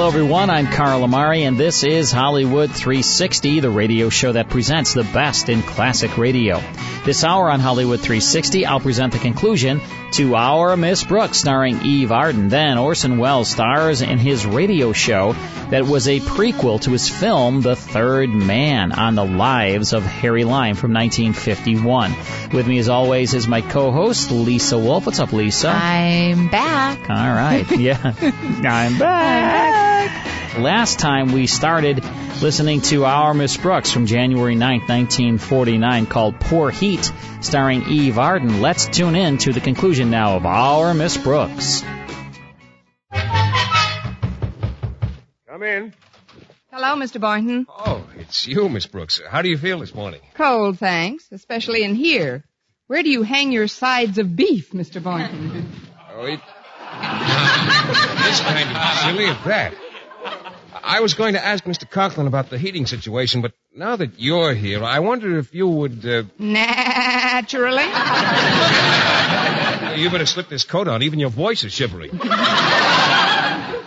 Hello, everyone. I'm Carl Amari, and this is Hollywood 360, the radio show that presents the best in classic radio. This hour on Hollywood 360, I'll present the conclusion to Our Miss Brooks, starring Eve Arden. Then Orson Welles stars in his radio show that was a prequel to his film The Third Man on the lives of Harry Lime from 1951. With me, as always, is my co-host Lisa Wolf. What's up, Lisa? I'm back. All right. Yeah. I'm back. Last time we started listening to Our Miss Brooks from January 9th, 1949 called Poor Heat, starring Eve Arden. Let's tune in to the conclusion now of Our Miss Brooks. Come in. Hello, Mr. Boynton. Oh, it's you, Miss Brooks. How do you feel this morning? Cold, thanks, especially in here. Where do you hang your sides of beef, Mr. Boynton? Oh, it... this kind of silly at that. I was going to ask Mr. Conklin about the heating situation, but now that you're here, I wonder if you would. Uh... Naturally. you better slip this coat on. Even your voice is shivering.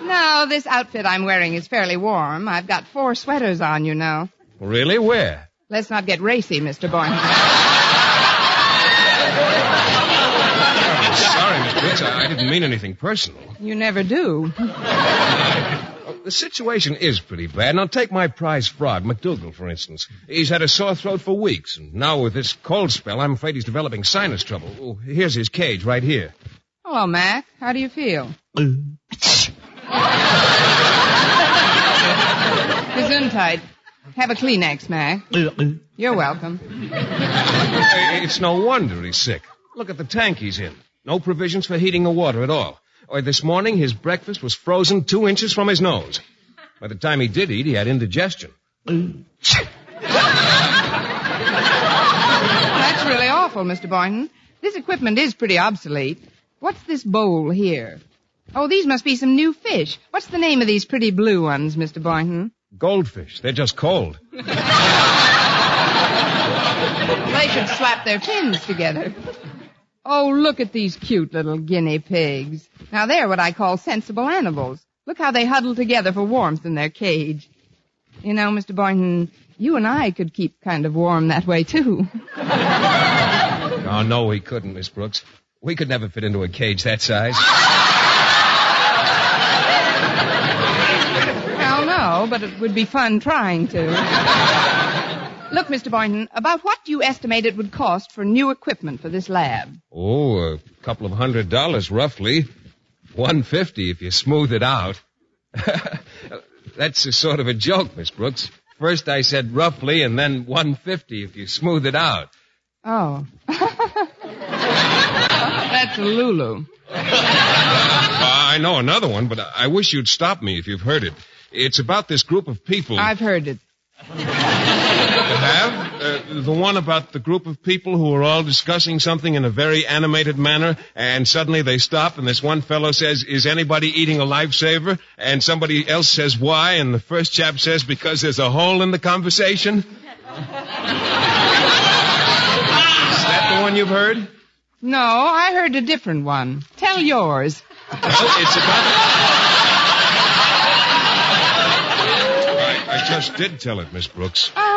No, this outfit I'm wearing is fairly warm. I've got four sweaters on, you know. Really? Where? Let's not get racy, Mr. Boynton. Sorry, Miss Brooks. I didn't mean anything personal. You never do. The situation is pretty bad. Now, take my prize frog, McDougal, for instance. He's had a sore throat for weeks, and now with this cold spell, I'm afraid he's developing sinus trouble. Oh, here's his cage right here. Hello, Mac. How do you feel? Gesundheit. Have a Kleenex, Mac. You're welcome. It's no wonder he's sick. Look at the tank he's in. No provisions for heating the water at all. Or this morning, his breakfast was frozen two inches from his nose. By the time he did eat, he had indigestion. That's really awful, Mr. Boynton. This equipment is pretty obsolete. What's this bowl here? Oh, these must be some new fish. What's the name of these pretty blue ones, Mr. Boynton? Goldfish. They're just cold. They should slap their fins together. Oh, look at these cute little guinea pigs. Now they're what I call sensible animals. Look how they huddle together for warmth in their cage. You know, Mr. Boynton, you and I could keep kind of warm that way too. Oh, no, we couldn't, Miss Brooks. We could never fit into a cage that size. Well, no, but it would be fun trying to. Look, Mr. Boynton, about what do you estimate it would cost for new equipment for this lab? Oh, a couple of hundred dollars, roughly. One fifty if you smooth it out. That's a sort of a joke, Miss Brooks. First I said roughly, and then one fifty if you smooth it out. Oh. That's a Lulu. Uh, I know another one, but I wish you'd stop me if you've heard it. It's about this group of people. I've heard it. Have? Uh, the one about the group of people who are all discussing something in a very animated manner, and suddenly they stop, and this one fellow says, is anybody eating a lifesaver? And somebody else says, why? And the first chap says, because there's a hole in the conversation? is that the one you've heard? No, I heard a different one. Tell yours. Well, it's about... I, I just did tell it, Miss Brooks. Oh,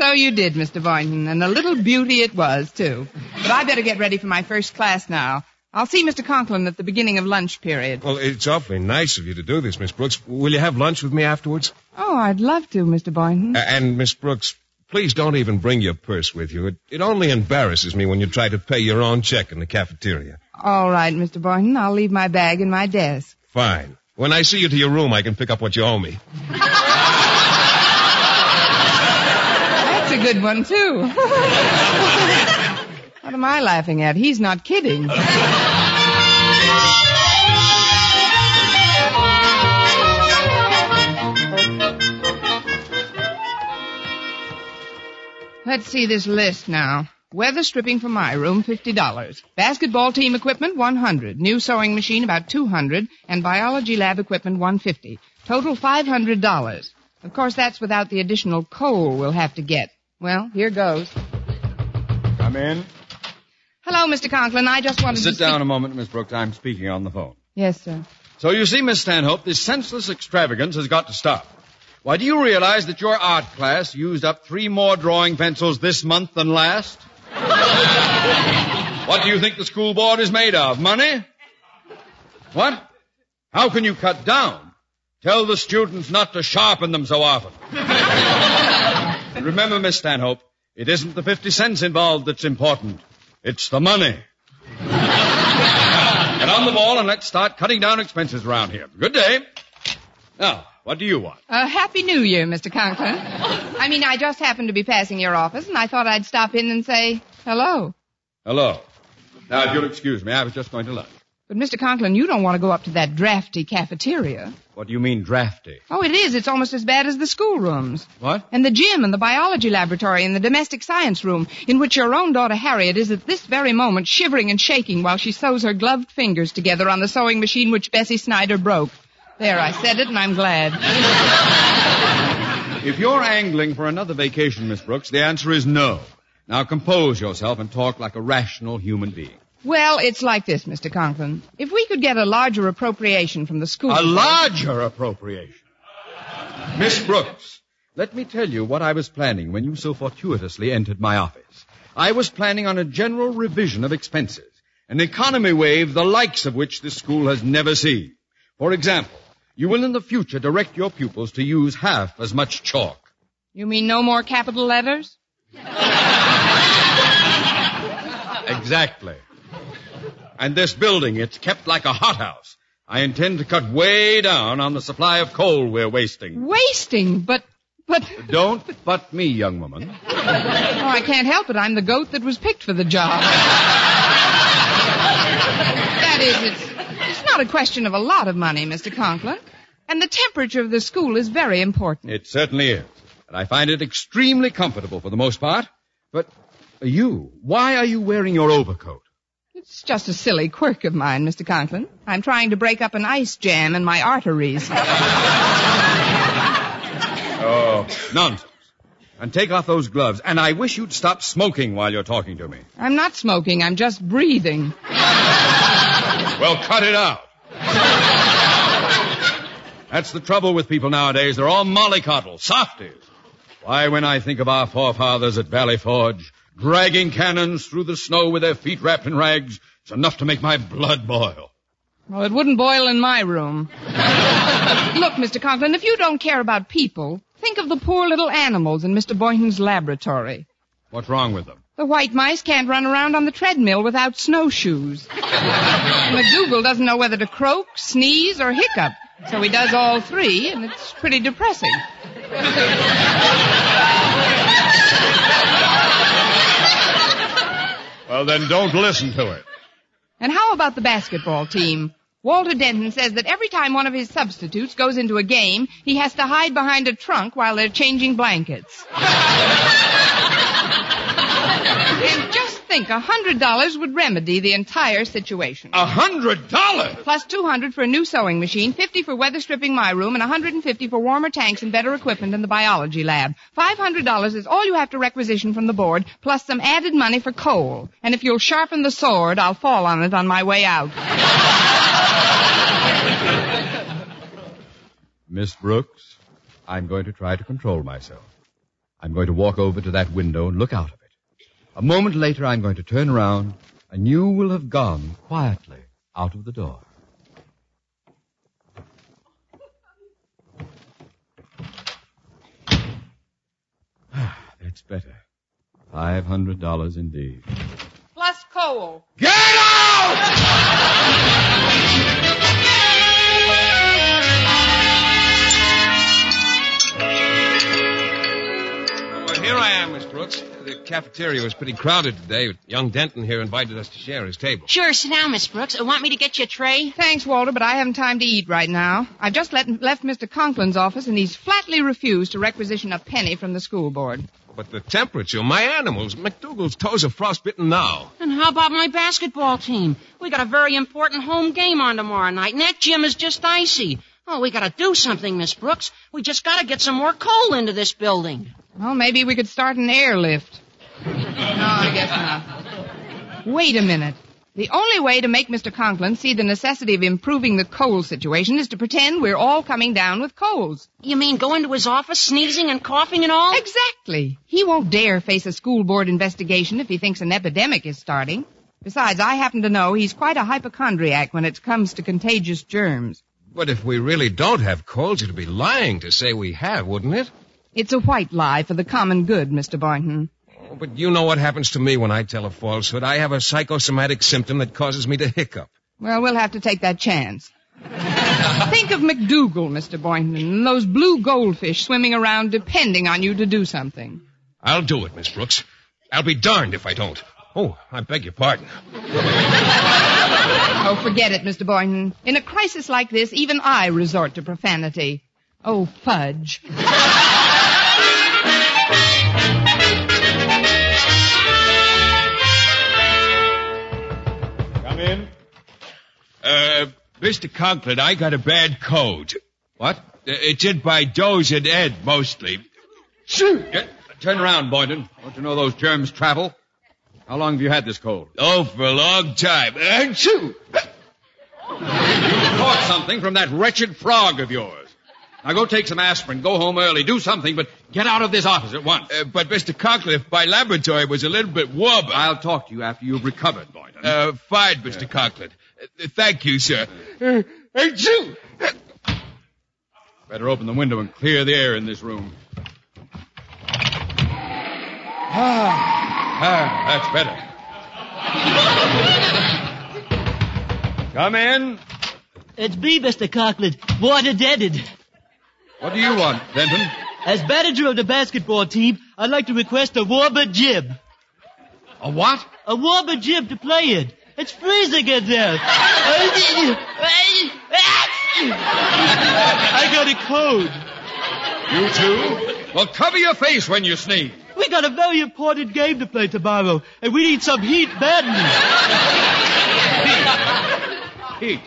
so you did, Mr. Boynton, and a little beauty it was, too. But I better get ready for my first class now. I'll see Mr. Conklin at the beginning of lunch period. Well, it's awfully nice of you to do this, Miss Brooks. Will you have lunch with me afterwards? Oh, I'd love to, Mr. Boynton. A- and, Miss Brooks, please don't even bring your purse with you. It, it only embarrasses me when you try to pay your own check in the cafeteria. All right, Mr. Boynton. I'll leave my bag in my desk. Fine. When I see you to your room, I can pick up what you owe me. That's a good one, too. what am I laughing at? He's not kidding. Let's see this list now. Weather stripping for my room, $50. Basketball team equipment, 100. New sewing machine, about 200. And biology lab equipment, 150. Total $500. Of course, that's without the additional coal we'll have to get. Well, here goes. Come in. Hello, Mr. Conklin. I just wanted to Sit speak- down a moment, Miss Brooks. I'm speaking on the phone. Yes, sir. So you see, Miss Stanhope, this senseless extravagance has got to stop. Why, do you realize that your art class used up three more drawing pencils this month than last? what do you think the school board is made of? Money? What? How can you cut down? Tell the students not to sharpen them so often. and remember, Miss Stanhope, it isn't the 50 cents involved that's important. It's the money. Get on the ball and let's start cutting down expenses around here. Good day. Now, what do you want? Uh, Happy New Year, Mr. Conklin. I mean, I just happened to be passing your office, and I thought I'd stop in and say hello. Hello. Now, if you'll excuse me, I was just going to lunch. But, Mr. Conklin, you don't want to go up to that drafty cafeteria. What do you mean drafty? Oh, it is. It's almost as bad as the schoolrooms. What? And the gym and the biology laboratory and the domestic science room, in which your own daughter Harriet is at this very moment shivering and shaking while she sews her gloved fingers together on the sewing machine which Bessie Snyder broke. There, I said it, and I'm glad. If you're angling for another vacation, Miss Brooks, the answer is no. Now compose yourself and talk like a rational human being. Well, it's like this, Mr. Conklin. If we could get a larger appropriation from the school. A larger appropriation. Miss Brooks, let me tell you what I was planning when you so fortuitously entered my office. I was planning on a general revision of expenses, an economy wave the likes of which this school has never seen. For example, you will in the future direct your pupils to use half as much chalk. You mean no more capital letters? Exactly. And this building, it's kept like a hothouse. I intend to cut way down on the supply of coal we're wasting. Wasting, but, but. Don't but me, young woman. Oh, I can't help it. I'm the goat that was picked for the job. that is, it's, it's not a question of a lot of money, Mr. Conklin. And the temperature of the school is very important. It certainly is. And I find it extremely comfortable for the most part. But you, why are you wearing your overcoat? It's just a silly quirk of mine, Mr. Conklin. I'm trying to break up an ice jam in my arteries. Oh, nonsense. And take off those gloves. And I wish you'd stop smoking while you're talking to me. I'm not smoking, I'm just breathing. Well, cut it out. That's the trouble with people nowadays. They're all mollycoddles, softies. Why, when I think of our forefathers at Valley Forge, dragging cannons through the snow with their feet wrapped in rags, it's enough to make my blood boil. Well, it wouldn't boil in my room. Look, Mr. Conklin, if you don't care about people, think of the poor little animals in Mr. Boynton's laboratory. What's wrong with them? The white mice can't run around on the treadmill without snowshoes. McDougal doesn't know whether to croak, sneeze, or hiccup. So he does all three, and it's pretty depressing. Well, then don't listen to it. And how about the basketball team? Walter Denton says that every time one of his substitutes goes into a game, he has to hide behind a trunk while they're changing blankets. and just think, a hundred dollars would remedy the entire situation. A hundred dollars? Plus two hundred for a new sewing machine, fifty for weather stripping my room, and a hundred and fifty for warmer tanks and better equipment in the biology lab. Five hundred dollars is all you have to requisition from the board, plus some added money for coal. And if you'll sharpen the sword, I'll fall on it on my way out. Miss Brooks, I'm going to try to control myself. I'm going to walk over to that window and look out of it. A moment later, I'm going to turn around and you will have gone quietly out of the door. Ah, that's better. Five hundred dollars indeed. Plus coal. Get out! Well, here I am, Miss Brooks. The cafeteria was pretty crowded today. Young Denton here invited us to share his table. Sure, sit down, Miss Brooks. Uh, Want me to get you a tray? Thanks, Walter, but I haven't time to eat right now. I've just let, left Mr. Conklin's office, and he's flatly refused to requisition a penny from the school board. But the temperature, my animals, McDougal's toes are frostbitten now. And how about my basketball team? We got a very important home game on tomorrow night, and that gym is just icy. Oh, we gotta do something, Miss Brooks. We just gotta get some more coal into this building. Well, maybe we could start an airlift. no, I guess not. Wait a minute. The only way to make Mr. Conklin see the necessity of improving the coal situation is to pretend we're all coming down with colds. You mean go into his office sneezing and coughing and all? Exactly. He won't dare face a school board investigation if he thinks an epidemic is starting. Besides, I happen to know he's quite a hypochondriac when it comes to contagious germs. But if we really don't have colds, it'd be lying to say we have, wouldn't it? It's a white lie for the common good, Mr. Boynton. Oh, but you know what happens to me when I tell a falsehood. I have a psychosomatic symptom that causes me to hiccup. Well, we'll have to take that chance. Think of McDougal, Mr. Boynton, and those blue goldfish swimming around depending on you to do something. I'll do it, Miss Brooks. I'll be darned if I don't. Oh, I beg your pardon. Oh, forget it, Mr. Boynton. In a crisis like this, even I resort to profanity. Oh, fudge. Come in. Uh, Mr. Conklin, I got a bad cold. What? Uh, It's in by Doze and Ed, mostly. Get, turn around, Boynton. Don't you know those germs travel? How long have you had this cold? Oh, for a long time. Achoo! You You caught something from that wretched frog of yours. Now go take some aspirin, go home early, do something, but get out of this office at once. Uh, but, Mr. Conklin, my laboratory was a little bit warmer... I'll talk to you after you've recovered, Boynton. Uh, fine, Mr. Conklin. Uh, thank you, sir. Uh, achoo! Better open the window and clear the air in this room. Ah, ah, that's better. Come in. It's me, Mr. Conklin. Water deaded. What do you want, Denton? As manager of the basketball team, I'd like to request a warmer gym. A what? A warmer gym to play in. It's freezing in there. I got a cold. You too? Well, cover your face when you sneeze. We got a very important game to play tomorrow, and we need some heat badly. Heat. Heat.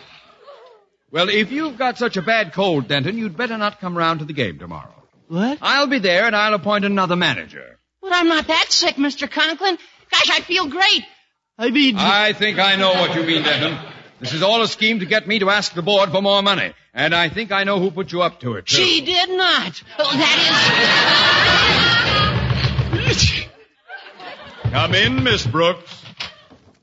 Well, if you've got such a bad cold, Denton, you'd better not come round to the game tomorrow. What? I'll be there and I'll appoint another manager. But I'm not that sick, Mr. Conklin. Gosh, I feel great. I mean, I think I know what you mean, Denton. This is all a scheme to get me to ask the board for more money. And I think I know who put you up to it, too. She did not. Oh, that Come in, Miss Brooks.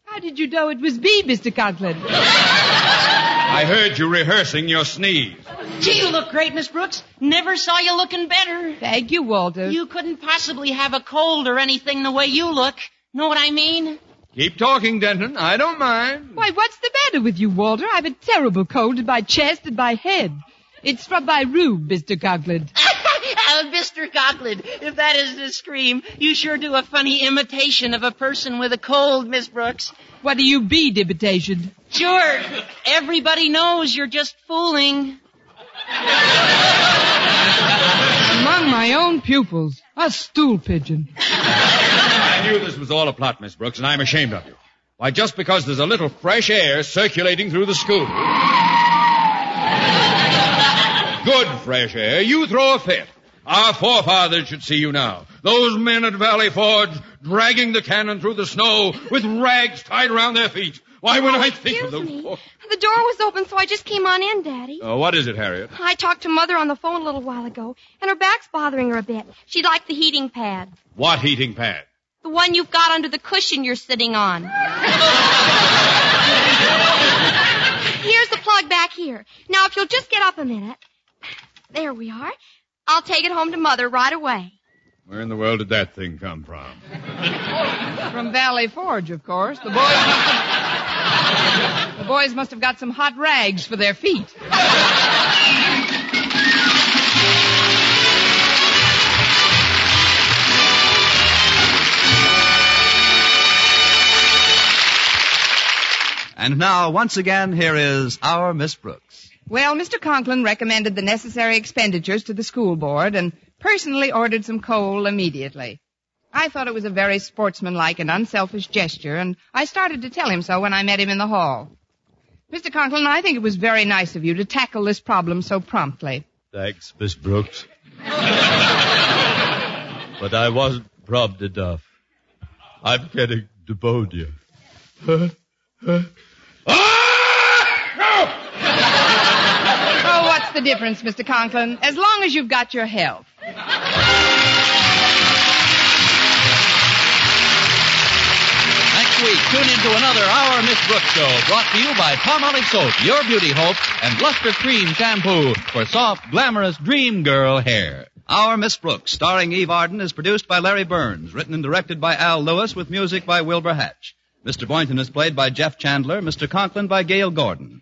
How did you know it was me, Mr. Conklin? I heard you rehearsing your sneeze. Gee, you look great, Miss Brooks. Never saw you looking better. Thank you, Walter. You couldn't possibly have a cold or anything the way you look. Know what I mean? Keep talking, Denton. I don't mind. Why, what's the matter with you, Walter? I've a terrible cold in my chest and my head. It's from my room, Mr. Conklin. Ah! Uh, Mr. Conklin, if that isn't a scream, you sure do a funny imitation of a person with a cold, Miss Brooks. What do you be, imitation? Sure. Everybody knows you're just fooling. Among my own pupils. A stool pigeon. I knew this was all a plot, Miss Brooks, and I'm ashamed of you. Why, just because there's a little fresh air circulating through the school. Good fresh air, you throw a fit. Our forefathers should see you now. Those men at Valley Forge dragging the cannon through the snow with rags tied around their feet. Why, when I think of them. The door was open, so I just came on in, Daddy. Oh, what is it, Harriet? I talked to Mother on the phone a little while ago, and her back's bothering her a bit. She'd like the heating pad. What heating pad? The one you've got under the cushion you're sitting on. Here's the plug back here. Now, if you'll just get up a minute. There we are. I'll take it home to Mother right away. Where in the world did that thing come from? From Valley Forge, of course. The boys must have, the boys must have got some hot rags for their feet. And now, once again, here is our Miss Brooks. Well, Mr. Conklin recommended the necessary expenditures to the school board and personally ordered some coal immediately. I thought it was a very sportsmanlike and unselfish gesture, and I started to tell him so when I met him in the hall. Mr. Conklin, I think it was very nice of you to tackle this problem so promptly. Thanks, Miss Brooks. but I wasn't prompt enough. I'm getting pneumonia. Oh, what's the difference, Mr. Conklin? As long as you've got your health. Next week, tune in to another Our Miss Brooks show brought to you by Palmolive Soap, Your Beauty Hope, and Luster Cream Shampoo for soft, glamorous dream girl hair. Our Miss Brooks, starring Eve Arden, is produced by Larry Burns, written and directed by Al Lewis, with music by Wilbur Hatch. Mr. Boynton is played by Jeff Chandler, Mr. Conklin by Gale Gordon.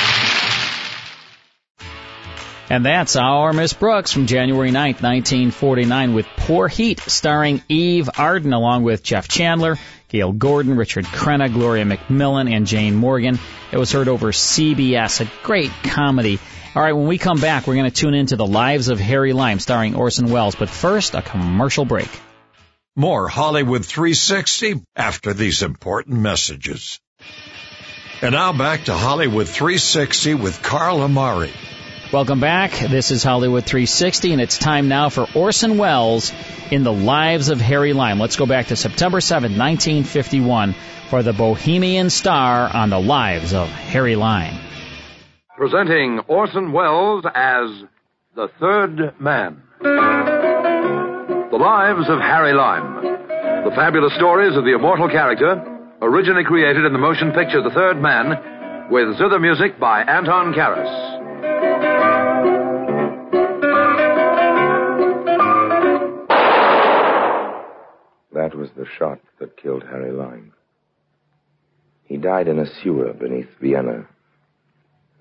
And that's our Miss Brooks from January 9th, 1949 with Poor Heat starring Eve Arden along with Jeff Chandler, Gale Gordon, Richard Crenna, Gloria McMillan, and Jane Morgan. It was heard over CBS, a great comedy. All right, when we come back, we're going to tune into The Lives of Harry Lime starring Orson Welles. But first, a commercial break. More Hollywood 360 after these important messages. And now back to Hollywood 360 with Carl Amari. Welcome back. This is Hollywood 360, and it's time now for Orson Welles in The Lives of Harry Lime. Let's go back to September 7, 1951, for the Bohemian Star on The Lives of Harry Lime. Presenting Orson Welles as the third man. The Lives of Harry Lime. The fabulous stories of the immortal character, originally created in the motion picture The Third Man, with zither music by Anton Karas. That was the shot that killed Harry Lime. He died in a sewer beneath Vienna.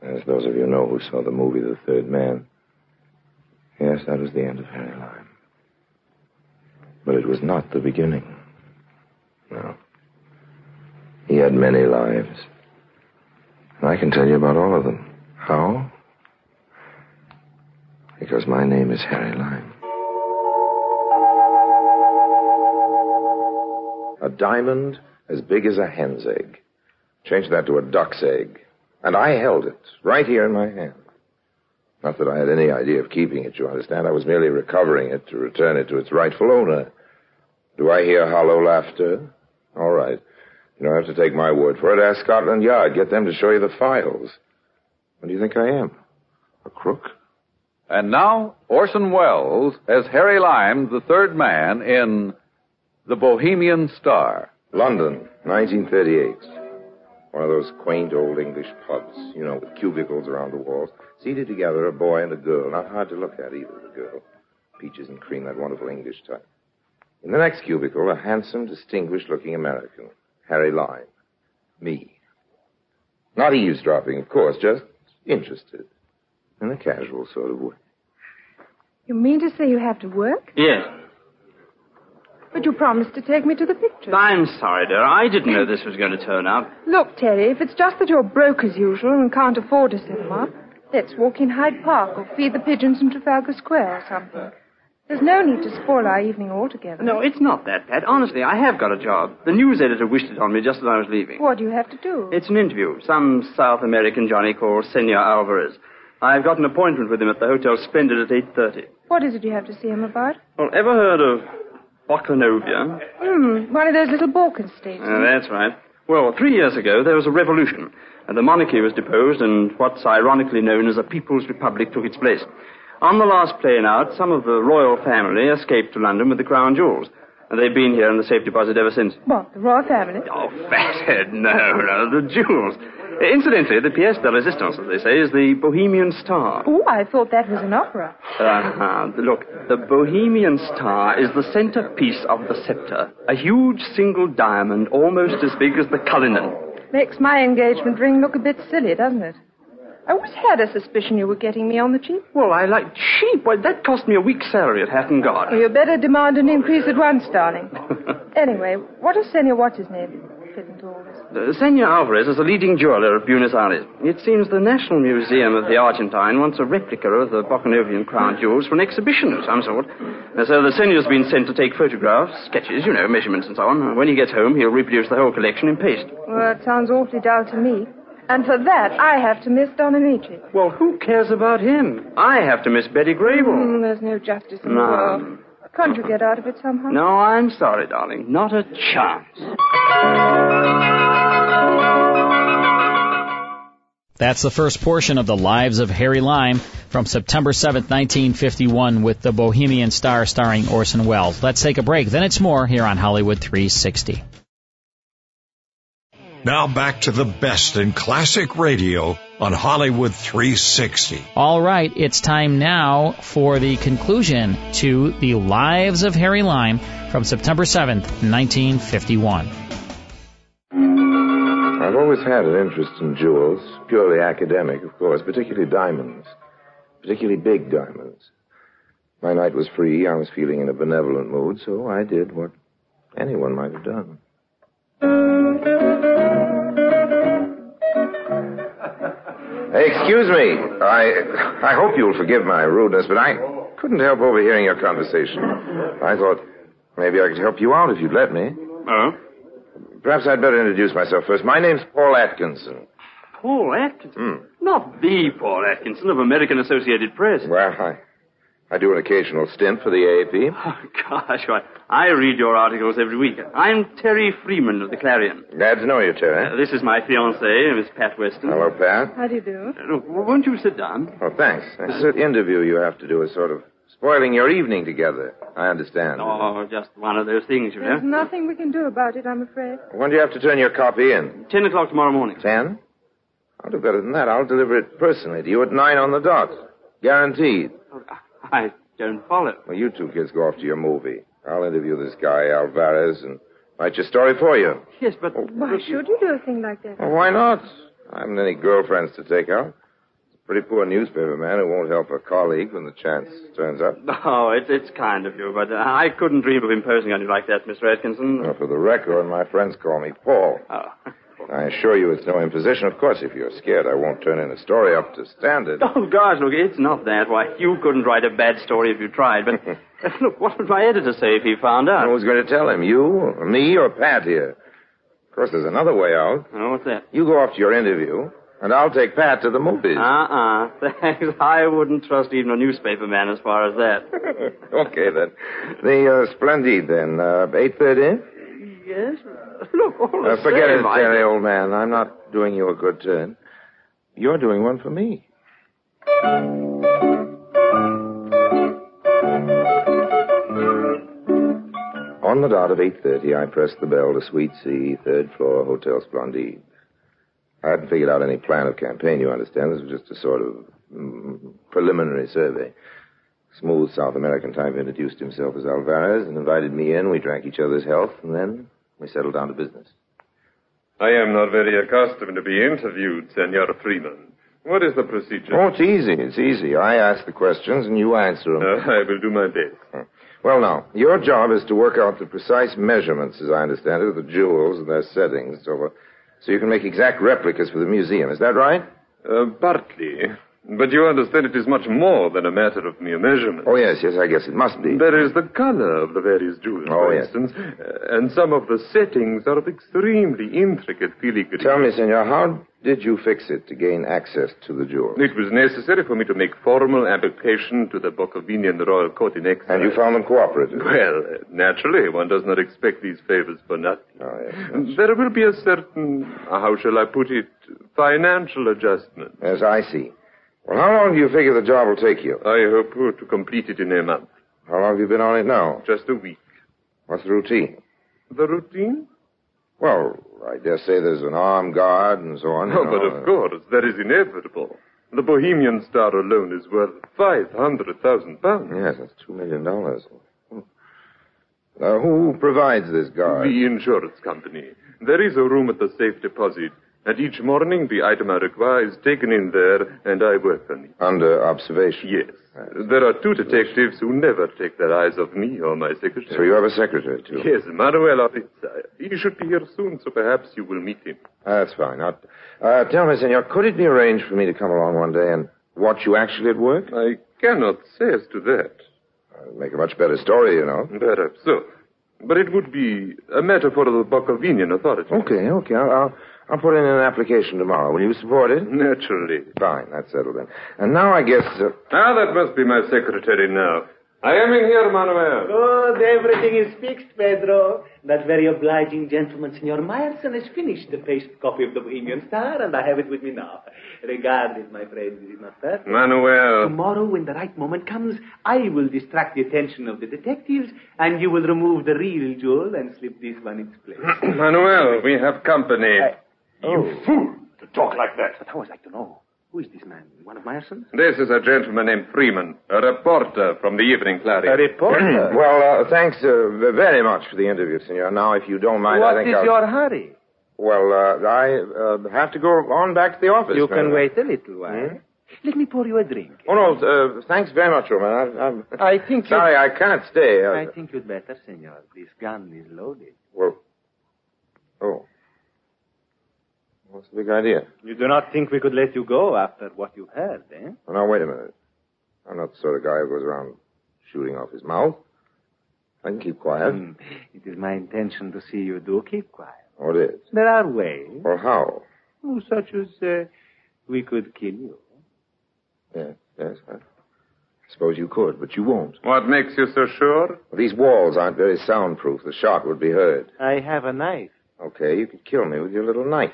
As those of you know who saw the movie The Third Man. Yes, that was the end of Harry Lime. But it was not the beginning. No. He had many lives. And I can tell you about all of them. How? Because my name is Harry Lime. A diamond as big as a hen's egg. Change that to a duck's egg. And I held it right here in my hand. Not that I had any idea of keeping it, you understand. I was merely recovering it to return it to its rightful owner. Do I hear hollow laughter? All right. You don't have to take my word for it. Ask Scotland Yard. Get them to show you the files. What do you think I am? A crook? And now, Orson Welles as Harry Lime, the third man in The Bohemian Star. London, 1938. One of those quaint old English pubs, you know, with cubicles around the walls. Seated together, a boy and a girl. Not hard to look at either, the girl. Peaches and cream, that wonderful English type. In the next cubicle, a handsome, distinguished looking American. Harry Lime. Me. Not eavesdropping, of course, just interested. In a casual sort of way. You mean to say you have to work? Yes. But you promised to take me to the picture. I'm sorry, dear. I didn't know this was going to turn up. Look, Terry, if it's just that you're broke as usual and can't afford a cinema, let's walk in Hyde Park or feed the pigeons in Trafalgar Square or something. There's no need to spoil our evening altogether. No, it's not that, Pat. Honestly, I have got a job. The news editor wished it on me just as I was leaving. What do you have to do? It's an interview. Some South American Johnny called Senor Alvarez. I've got an appointment with him at the Hotel Splendid at 8.30. What is it you have to see him about? Well, ever heard of Bockanovia? Hmm, one of those little Balkan states. Uh, that's right. Well, three years ago, there was a revolution, and the monarchy was deposed, and what's ironically known as a People's Republic took its place. On the last plane out, some of the royal family escaped to London with the crown jewels, and they've been here in the safe deposit ever since. What, the royal family? Oh, fathead, no, no, the jewels. Incidentally, the pièce de résistance, as they say, is the Bohemian Star. Oh, I thought that was an opera. Uh-huh. Look, the Bohemian Star is the centerpiece of the scepter. A huge single diamond almost as big as the Cullinan. Makes my engagement ring look a bit silly, doesn't it? I always had a suspicion you were getting me on the cheap. Well, I like cheap. Why, that cost me a week's salary at Hatton Garden. Well, you better demand an increase at once, darling. anyway, what does Senor what's his name fit into all this? Uh, Senor Alvarez is a leading jeweler of Buenos Aires. It seems the National Museum of the Argentine wants a replica of the Bockanovian crown jewels for an exhibition of some sort. And so the Senor's been sent to take photographs, sketches, you know, measurements and so on. When he gets home, he'll reproduce the whole collection in paste. Well, that sounds awfully dull to me. And for that, I have to miss Don Ameche. Well, who cares about him? I have to miss Betty Grable. Mm, there's no justice in No. the world. Can't you get out of it somehow? No, I'm sorry, darling. Not a chance. That's the first portion of The Lives of Harry Lime from September 7, 1951 with the Bohemian Star starring Orson Welles. Let's take a break. Then it's more here on Hollywood 360. Now back to the best in classic radio on Hollywood 360. All right, it's time now for the conclusion to The Lives of Harry Lime from September 7th, 1951. I've always had an interest in jewels, purely academic, of course, particularly diamonds, particularly big diamonds. My night was free. I was feeling in a benevolent mood, so I did what anyone might have done. Excuse me. I I hope you'll forgive my rudeness, but I couldn't help overhearing your conversation. I thought maybe I could help you out if you'd let me. Oh? Perhaps I'd better introduce myself first. My name's Paul Atkinson. Paul Atkinson? Hmm. Not the Paul Atkinson of American Associated Press. Well, I I do an occasional stint for the AAP. Oh, gosh, why, I read your articles every week. I'm Terry Freeman of the Clarion. Glad to know you, Terry. Uh, this is my fiancée, Miss Pat Weston. Hello, Pat. How do you do? Uh, look, won't you sit down? Oh, thanks. This interview you have to do is sort of spoiling your evening together. I understand. Oh, just one of those things, you know. There's nothing we can do about it, I'm afraid. When do you have to turn your copy in? Ten o'clock tomorrow morning. Ten? I'll do better than that. I'll deliver it personally to you at nine on the dot. Guaranteed. I don't follow. Well, you two kids go off to your movie. I'll interview this guy, Alvarez, and write your story for you. Yes, but... Why should you do a thing like that? Well, why not? I haven't any girlfriends to take out. It's a pretty poor newspaper man who won't help a colleague when the chance turns up. Oh, it's, it's kind of you, but uh, I couldn't dream of imposing on you like that, Mr. Atkinson. Well, for the record, my friends call me Paul. Oh. I assure you it's no imposition. Of course, if you're scared, I won't turn in a story up to standard. Oh, gosh, look, it's not that. Why, you couldn't write a bad story if you tried, but... uh, look, what would my editor say if he found out? Who's going to tell him? You, or me, or Pat here? Of course, there's another way out. Oh, what's that? You go off to your interview, and I'll take Pat to the movies. Uh-uh. Thanks. I wouldn't trust even a newspaper man as far as that. okay, then. The uh, Splendid, then. Uh, 8.30? Yes? Look, all the Uh, forget same, it, I- Terry, old man. I'm not doing you a good turn. You're doing one for me. On the dot of 8.30, I pressed the bell to Suite C, third floor, Hotel Splendide. I hadn't figured out any plan of campaign, you understand. This was just a sort of mm, preliminary survey. Smooth South American type introduced himself as Alvarez and invited me in. We drank each other's health, and then we settled down to business. I am not very accustomed to be interviewed, Senor Freeman. What is the procedure? Oh, it's easy. It's easy. I ask the questions and you answer them. Uh, I will do my best. Well, now, your job is to work out the precise measurements, as I understand it, of the jewels and their settings, and so, uh, so you can make exact replicas for the museum. Is that right? Uh, partly. But you understand it is much more than a matter of mere measurement. Oh, yes, yes, I guess it must be. There is the color of the various jewels, Oh, for yes. instance, and some of the settings are of extremely intricate filigree. Tell me, senor, how did you fix it to gain access to the jewels? It was necessary for me to make formal application to the Bukovinian Royal Court in Exile. And you found them cooperative? Well, uh, naturally, one does not expect these favors for nothing. Oh, yes. There will be a certain, how shall I put it, financial adjustment. Yes, I see. Well, how long do you figure the job will take you? I hope to complete it in a month. How long have you been on it now? Just a week. What's the routine? The routine? Well, I dare say there's an armed guard and so on. Oh, know. but of course, that is inevitable. The Bohemian Star alone is worth 500,000 pounds. Yes, that's two million dollars. Uh, who provides this guard? The insurance company. There is a room at the safe deposit, and each morning the item I require is taken in there, and I work on it. Under observation? Yes. There are two detectives who never take their eyes off me or my secretary. So you have a secretary, too? Yes, Manuel Arizza. He should be here soon, so perhaps you will meet him. That's fine. Uh, tell me, senor, could it be arranged for me to come along one day and watch you actually at work? I cannot say as to that. Uh, make a much better story, you know. Perhaps so. But it would be a matter for the Bukovinian authorities. Okay, okay. I'll, I'll, I'll put in an application tomorrow. Will you support it? Naturally. Fine, that's settled then. And now I guess. Uh, Ah, that must be my secretary now. I am in here, Manuel. Good, everything is fixed, Pedro. That very obliging gentleman, Senor Meyerson, has finished the paste copy of the Bohemian Star, and I have it with me now. Regard it, my friend, is it not fair? Manuel. Tomorrow, when the right moment comes, I will distract the attention of the detectives, and you will remove the real jewel and slip this one in its place. Manuel, we have company. You fool! To talk like that. But I always like to know. Who is this man? One of Meyerson's? This is a gentleman named Freeman, a reporter from the Evening Clarion. A reporter? well, uh, thanks uh, very much for the interview, senor. Now, if you don't mind, I think is I'll... your hurry? Well, uh, I uh, have to go on back to the office. You can wait a little while. Hmm? Let me pour you a drink. Oh, no, uh, thanks very much, Roman. I, I'm I think you- Sorry, I can't stay. Uh, I think you'd better, senor. This gun is loaded. Well, oh. What's the big idea? You do not think we could let you go after what you've heard, eh? Well, now, wait a minute. I'm not the sort of guy who goes around shooting off his mouth. I can keep quiet. Hmm. It is my intention to see you do keep quiet. Oh, it is. There are ways, Well, how? oh, such as uh, we could kill you. Yes, yes. I suppose you could, but you won't. What makes you so sure? These walls aren't very soundproof. The shot would be heard. I have a knife. Okay, you could kill me with your little knife.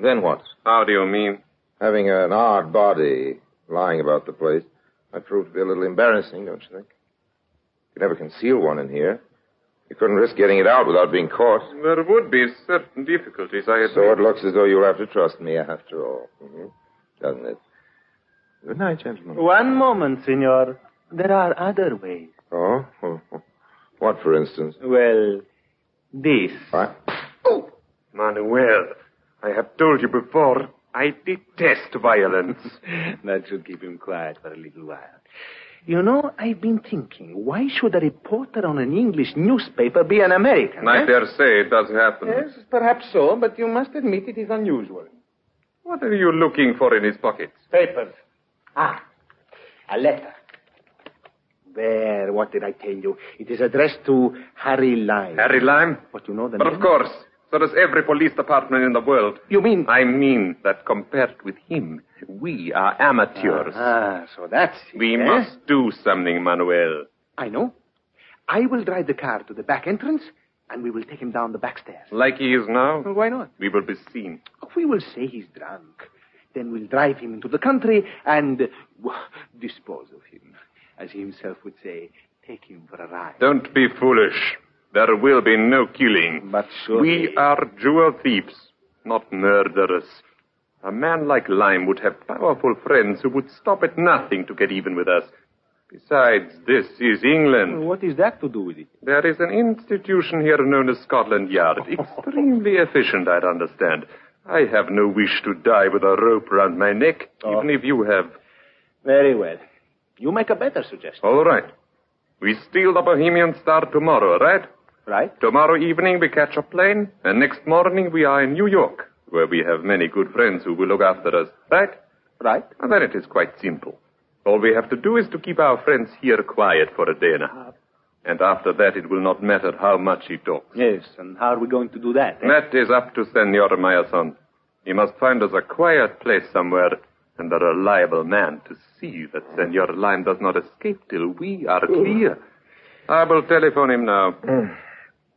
Then what? How do you mean? Having an odd body lying about the place might prove to be a little embarrassing, don't you think? You could never conceal one in here. You couldn't risk getting it out without being caught. There would be certain difficulties, I admit. So it looks as though you'll have to trust me after all. hmm Doesn't it? Good night, gentlemen. One moment, senor. There are other ways. Oh. What, for instance? Well, this. What? Oh! Manuel, I have told you before, I detest violence. that should keep him quiet for a little while. You know, I've been thinking, why should a reporter on an English newspaper be an American? I eh? dare say it does happen. Yes, perhaps so, but you must admit it is unusual. What are you looking for in his pockets? Papers. Ah, a letter. There, what did I tell you? It is addressed to Harry Lime. Harry Lime? But you know the But name? of course, so does every police department in the world. You mean? I mean that compared with him, we are amateurs. Ah, so that's it, we eh? must do something, Manuel. I know. I will drive the car to the back entrance, and we will take him down the back stairs. Like he is now? Well, why not? We will be seen. We will say he's drunk. Then we'll drive him into the country and uh, dispose of him. As he himself would say, take him for a ride. Don't be foolish. There will be no killing. But surely... We are jewel thieves, not murderers. A man like Lime would have powerful friends who would stop at nothing to get even with us. Besides, this is England. What is that to do with it? There is an institution here known as Scotland Yard. Extremely efficient, I understand. I have no wish to die with a rope round my neck, Oh. even if you have. Very well. You make a better suggestion. All right. We steal the Bohemian Star tomorrow, right? Right. Tomorrow evening we catch a plane, and next morning we are in New York, where we have many good friends who will look after us, right? Right. And then it is quite simple. All we have to do is to keep our friends here quiet for a day and a half. And after that, it will not matter how much he talks. Yes, and how are we going to do that? eh? That is up to Senor Meyerson. He must find us a quiet place somewhere and a reliable man to see that Senor Lime does not escape till we are clear. I will telephone him now.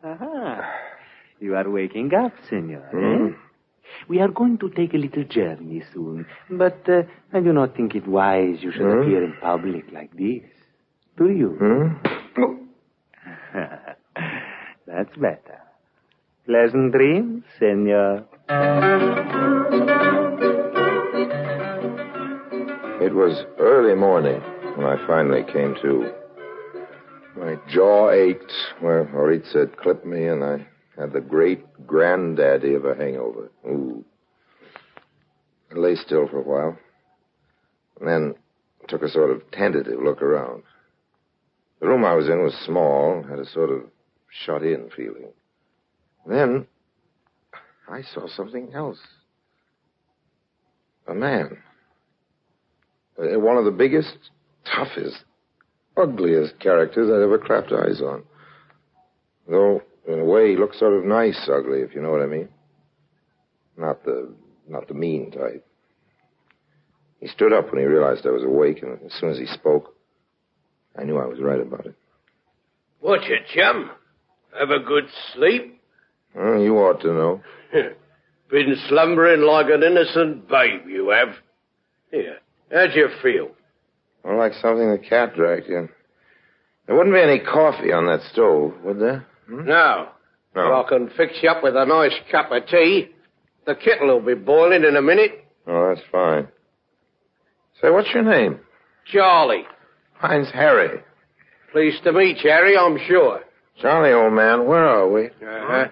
Aha. You are waking up, senor. Hmm? Eh? We are going to take a little journey soon, but uh, I do not think it wise you should Hmm? appear in public like this. Do you? Hmm? That's better. Pleasant dreams, senor. It was early morning when I finally came to. My jaw ached where Horitz had clipped me, and I had the great granddaddy of a hangover. Ooh. I lay still for a while, and then took a sort of tentative look around. The room I was in was small, had a sort of shut in feeling. Then I saw something else. A man. Uh, One of the biggest, toughest, ugliest characters I'd ever clapped eyes on. Though, in a way, he looked sort of nice ugly, if you know what I mean. Not the, not the mean type. He stood up when he realized I was awake, and as soon as he spoke, I knew I was right about it. What's it, chum? Have a good sleep? Well, you ought to know. Been slumbering like an innocent babe, you have. Here, how'd you feel? Well, like something the cat dragged in. There wouldn't be any coffee on that stove, would there? No. No. I can fix you up with a nice cup of tea. The kettle will be boiling in a minute. Oh, that's fine. Say, what's your name? Charlie. Mine's Harry. Pleased to meet you, Harry, I'm sure. Charlie, old man, where are we? Uh-huh.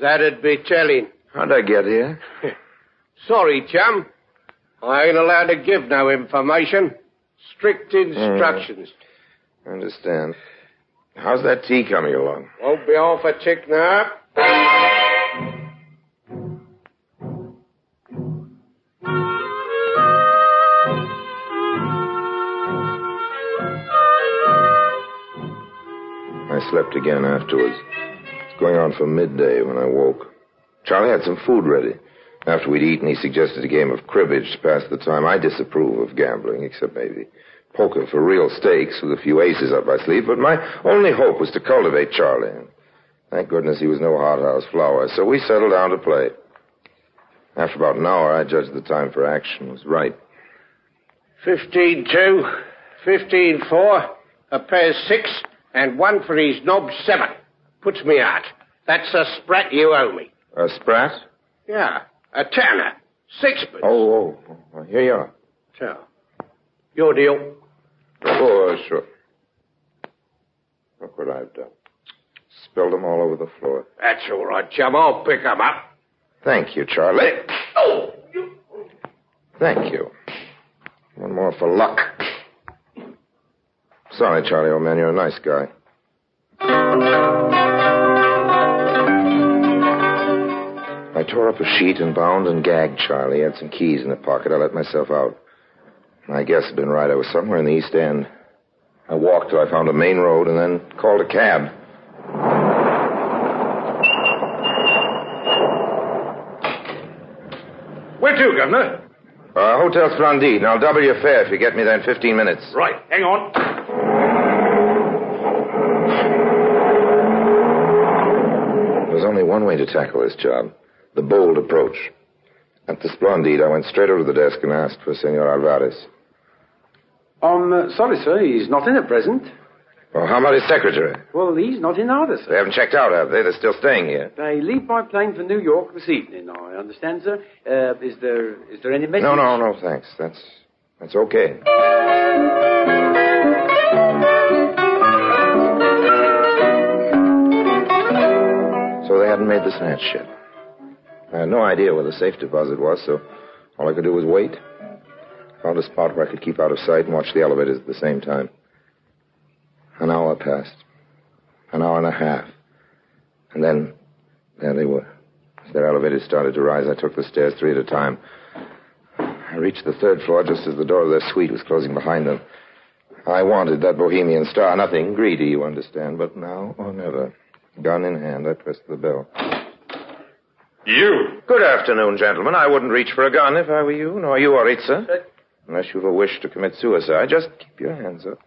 That'd be telling. How'd I get here? Sorry, chum. I ain't allowed to give no information. Strict mm. instructions. I understand. How's that tea coming along? Won't be off a tick now. I slept again afterwards. It's going on for midday when I woke. Charlie had some food ready. After we'd eaten, he suggested a game of cribbage to pass the time. I disapprove of gambling, except maybe poker for real stakes with a few aces up my sleeve, but my only hope was to cultivate Charlie. Thank goodness he was no hothouse flower, so we settled down to play. After about an hour, I judged the time for action was right. Fifteen two, fifteen four, a pair six, and one for his knob seven. Puts me out. That's a sprat you owe me. A sprat? Yeah, a tanner. Sixpence. Oh, oh, oh, oh here you are. So, your deal. Oh, sure. Look what I've done. Spilled them all over the floor. That's all right, chum. I'll pick 'em up. Thank you, Charlie. Oh! Thank you. One more for luck. Sorry, Charlie, old man. You're a nice guy. I tore up a sheet and bound and gagged Charlie. He had some keys in the pocket. I let myself out. My guess had been right. I was somewhere in the East End. I walked till I found a main road and then called a cab. Where to, Governor? Uh, Hotel Splendide, and I'll double your fare if you get me there in 15 minutes. Right. Hang on. There's only one way to tackle this job the bold approach. At the Splendide, I went straight over to the desk and asked for Senor Alvarez. I'm uh, sorry, sir. He's not in at present. Well, how about his secretary? Well, he's not in either, They haven't checked out, have they? They're still staying here. They leave by plane for New York this evening, I understand, sir. Uh, is there is there any message? No, no, no, thanks. That's that's okay. So they hadn't made the snatch yet. I had no idea where the safe deposit was, so all I could do was wait. Found a spot where I could keep out of sight and watch the elevators at the same time. An hour passed. An hour and a half. And then, there they were. As their elevators started to rise, I took the stairs three at a time. I reached the third floor just as the door of their suite was closing behind them. I wanted that bohemian star. Nothing greedy, you understand, but now or never. Gun in hand, I pressed the bell. You? Good afternoon, gentlemen. I wouldn't reach for a gun if I were you, nor you, Oritza. Unless you've a wish to commit suicide, just keep your hands up.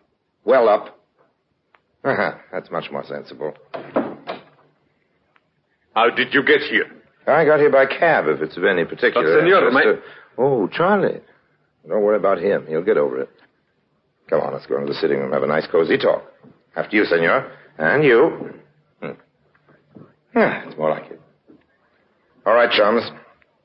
Well up. Uh-huh. That's much more sensible. How did you get here? I got here by cab, if it's of any particular But, senor, interest. my- Uh, Oh, Charlie. Don't worry about him. He'll get over it. Come on, let's go into the sitting room, have a nice, cozy talk. After you, senor. And you. Hmm. Yeah, it's more like it. All right, chums.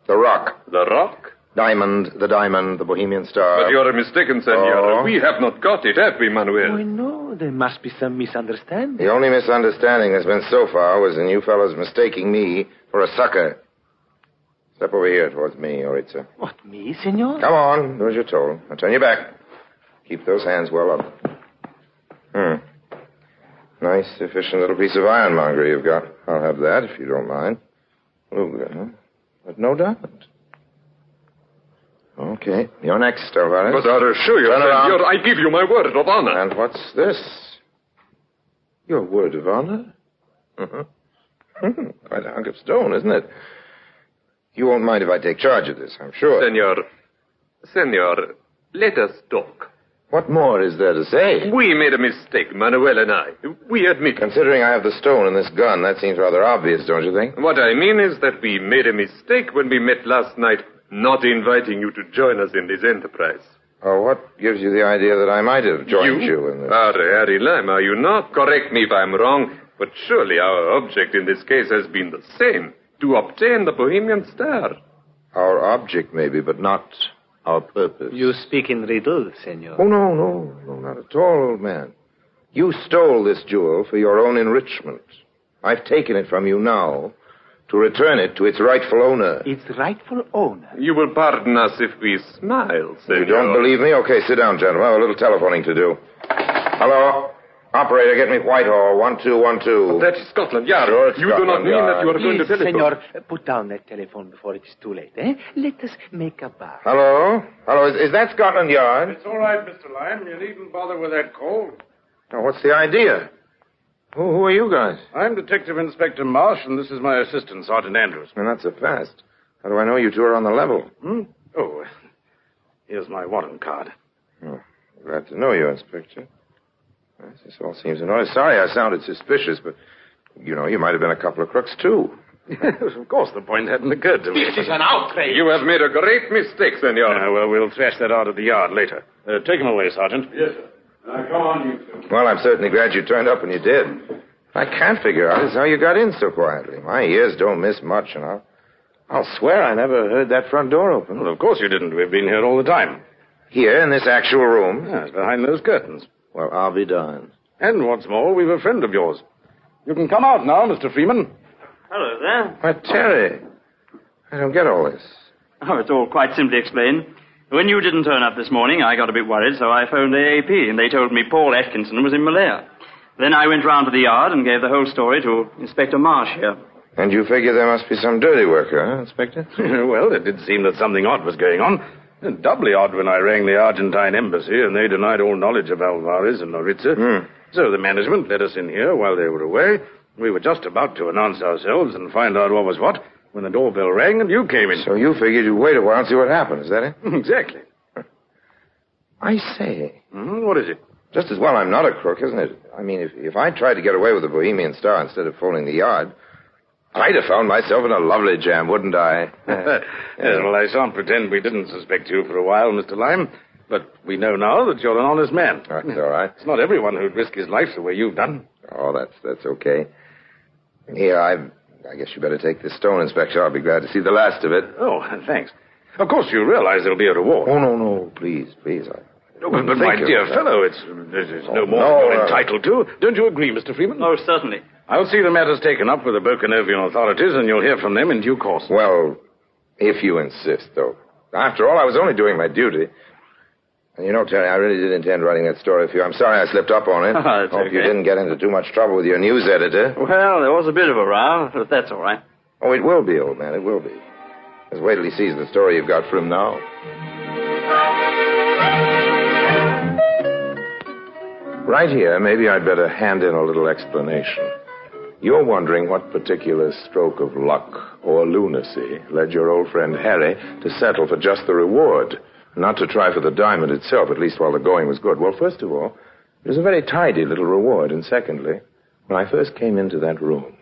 The Rock. The Rock? Diamond, the Diamond, the Bohemian Star. But you're mistaken, senor. Oh. We have not got it, have we, Manuel? Oh, know. there must be some misunderstanding. The only misunderstanding there's been so far was in you fellows mistaking me for a sucker. Step over here towards me, Oritza. What, me, senor? Come on, do as you're told. Now turn your back. Keep those hands well up. Hmm. Nice, efficient little piece of ironmongery you've got. I'll have that if you don't mind. Luger, huh? But no diamond. Okay, you're next, Alvarez. But I assure you, Turn around. I give you my word of honor. And what's this? Your word of honor? Mm-hmm. Quite a hunk of stone, isn't it? You won't mind if I take charge of this, I'm sure. Senor, senor, let us talk. What more is there to say? We made a mistake, Manuel and I. We admit. Considering I have the stone and this gun, that seems rather obvious, don't you think? What I mean is that we made a mistake when we met last night, not inviting you to join us in this enterprise. Oh, what gives you the idea that I might have joined you, in this? are Harry Lime, are you not? Correct me if I'm wrong, but surely our object in this case has been the same to obtain the Bohemian Star. Our object, maybe, but not our purpose. You speak in riddles, senor. Oh, no, no, no, not at all, old man. You stole this jewel for your own enrichment. I've taken it from you now to return it to its rightful owner. Its rightful owner. You will pardon us if we smile, senor. You don't believe me? Okay, sit down, gentlemen. I have a little telephoning to do. Hello? Operator, get me Whitehall, 1212. That is Scotland Yard. Sure, it's you do not Scotland mean that you are going to Please, telephone. senor, put down that telephone before it is too late, eh? Let us make a bar. Hello? Hello, is, is that Scotland Yard? It's all right, Mr. Lime. You needn't bother with that call. Now, what's the idea? Who, who are you guys? I'm Detective Inspector Marsh, and this is my assistant, Sergeant Andrews. And that's a fast. How do I know you two are on the level? Hmm? Oh, here's my warrant card. Oh, glad to know you, Inspector. Yes, This all seems in order. Sorry I sounded suspicious, but, you know, you might have been a couple of crooks, too. of course, the point hadn't occurred to me. This is an outrage. You have made a great mistake, senor. Uh, well, we'll thrash that out at the yard later. Uh, take him away, Sergeant. Yes, sir. Now, come on, you two. Well, I'm certainly glad you turned up when you did. I can't figure out is how you got in so quietly. My ears don't miss much, and I'll, I'll swear I never heard that front door open. Well, of course you didn't. We've been here all the time. Here, in this actual room? Yes, behind those curtains. Well, I'll be darned. And what's more, we've a friend of yours. You can come out now, Mr. Freeman. Hello there. Why, Terry, I don't get all this. Oh, it's all quite simply explained. When you didn't turn up this morning, I got a bit worried, so I phoned AAP, and they told me Paul Atkinson was in Malaya. Then I went round to the yard and gave the whole story to Inspector Marsh here. And you figure there must be some dirty worker, huh, Inspector? well, it did seem that something odd was going on. And doubly odd when I rang the Argentine embassy and they denied all knowledge of Alvarez and Noritza. Hmm. So the management let us in here while they were away. We were just about to announce ourselves and find out what was what when the doorbell rang and you came in. So you figured you'd wait a while and see what happened, is that it? exactly. I say. Hmm, what is it? Just as well I'm not a crook, isn't it? I mean, if, if I tried to get away with the Bohemian Star instead of phoning the yard, I'd have found myself in a lovely jam, wouldn't I? yes, well, I shan't pretend we didn't suspect you for a while, Mr. Lime. But we know now that you're an honest man. That's all right. It's not everyone who'd risk his life the way you've done. Oh, that's that's okay. Here, I I guess you better take this stone, Inspector. I'll be glad to see the last of it. Oh, thanks. Of course, you realize there'll be a reward. Oh, no, no, please, please. I, No, but, but my dear fellow, it's there's no Oh, more no, than you're uh, entitled to. Don't you agree, Mr. Freeman? Oh, certainly. I'll see the matters taken up with the Bockanovian authorities, and you'll hear from them in due course. Well, if you insist, though. After all, I was only doing my duty. And you know, Terry, I really did intend writing that story for you. I'm sorry I slipped up on it. Oh, Hope okay. you didn't get into too much trouble with your news editor. Well, there was a bit of a row, but that's all right. Oh, it will be, old man. It will be. Just wait till he sees the story you've got for him now. Right here, maybe I'd better hand in a little explanation. You're wondering what particular stroke of luck or lunacy led your old friend Harry to settle for just the reward, not to try for the diamond itself, at least while the going was good. Well, first of all, it was a very tidy little reward, and secondly, when I first came into that room,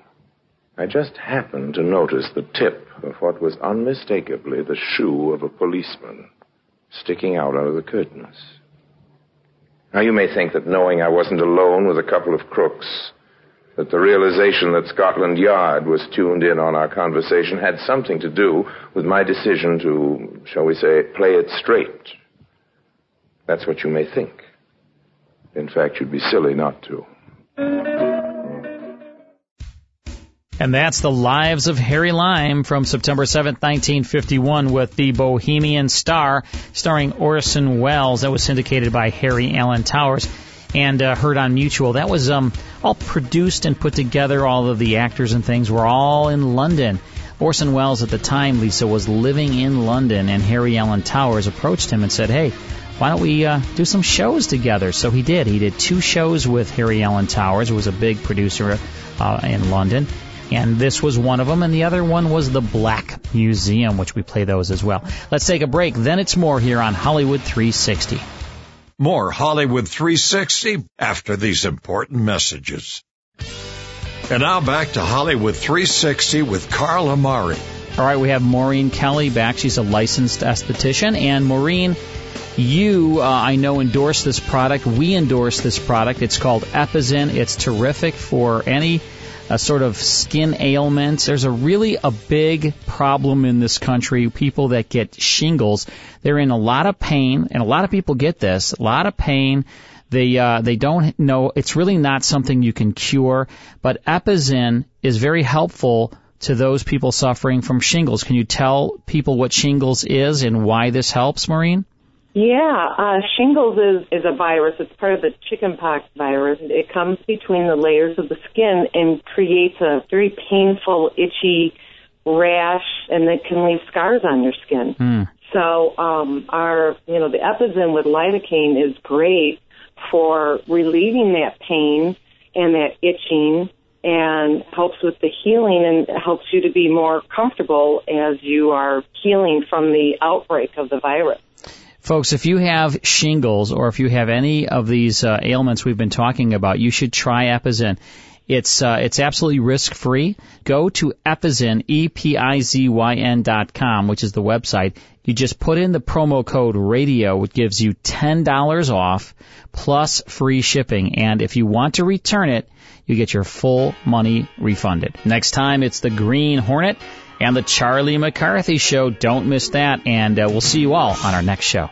I just happened to notice the tip of what was unmistakably the shoe of a policeman sticking out under the curtains. Now, you may think that knowing I wasn't alone with a couple of crooks, that the realization that Scotland Yard was tuned in on our conversation had something to do with my decision to, shall we say, play it straight. That's what you may think. In fact, you'd be silly not to. And that's The Lives of Harry Lime from September 7th, 1951 with The Bohemian Star starring Orson Welles. That was syndicated by Harry Alan Towers and uh, heard on Mutual. That was um, all produced and put together. All of the actors and things were all in London. Orson Welles at the time, Lisa, was living in London, and Harry Alan Towers approached him and said, "Hey, why don't we uh, do some shows together?" So he did. He did two shows with Harry Alan Towers, who was a big producer uh, in London. And this was one of them, and the other one was the Black Museum, which we play those as well. Let's take a break. Then it's more here on Hollywood 360. More Hollywood 360 after these important messages. And now back to Hollywood 360 with Carl Amari. All right, we have Maureen Kelly back. She's a licensed esthetician. And Maureen, you, uh, I know, endorse this product. We endorse this product. It's called Epizyn. It's terrific for any a sort of skin ailments. There's a really a big problem in this country. People that get shingles, they're in a lot of pain, and a lot of people get this, a lot of pain. They uh, they don't know. It's really not something you can cure, but Epizyn is very helpful to those people suffering from shingles. Can you tell people what shingles is and why this helps, Maureen? Yeah, uh, shingles is, is a virus. It's part of the chickenpox virus. It comes between the layers of the skin and creates a very painful, itchy rash, and that can leave scars on your skin. Mm. So, um, our, you know, the Epizyn with lidocaine is great for relieving that pain and that itching and helps with the healing and helps you to be more comfortable as you are healing from the outbreak of the virus. Folks, if you have shingles or if you have any of these uh, ailments we've been talking about, you should try Epizyn. It's uh, it's absolutely risk free. Go to Epizyn e p i z y n dot com, which is the website. You just put in the promo code radio, which gives you ten dollars off plus free shipping. And if you want to return it, you get your full money refunded. Next time, it's the Green Hornet and the Charlie McCarthy Show. Don't miss that, and uh, we'll see you all on our next show.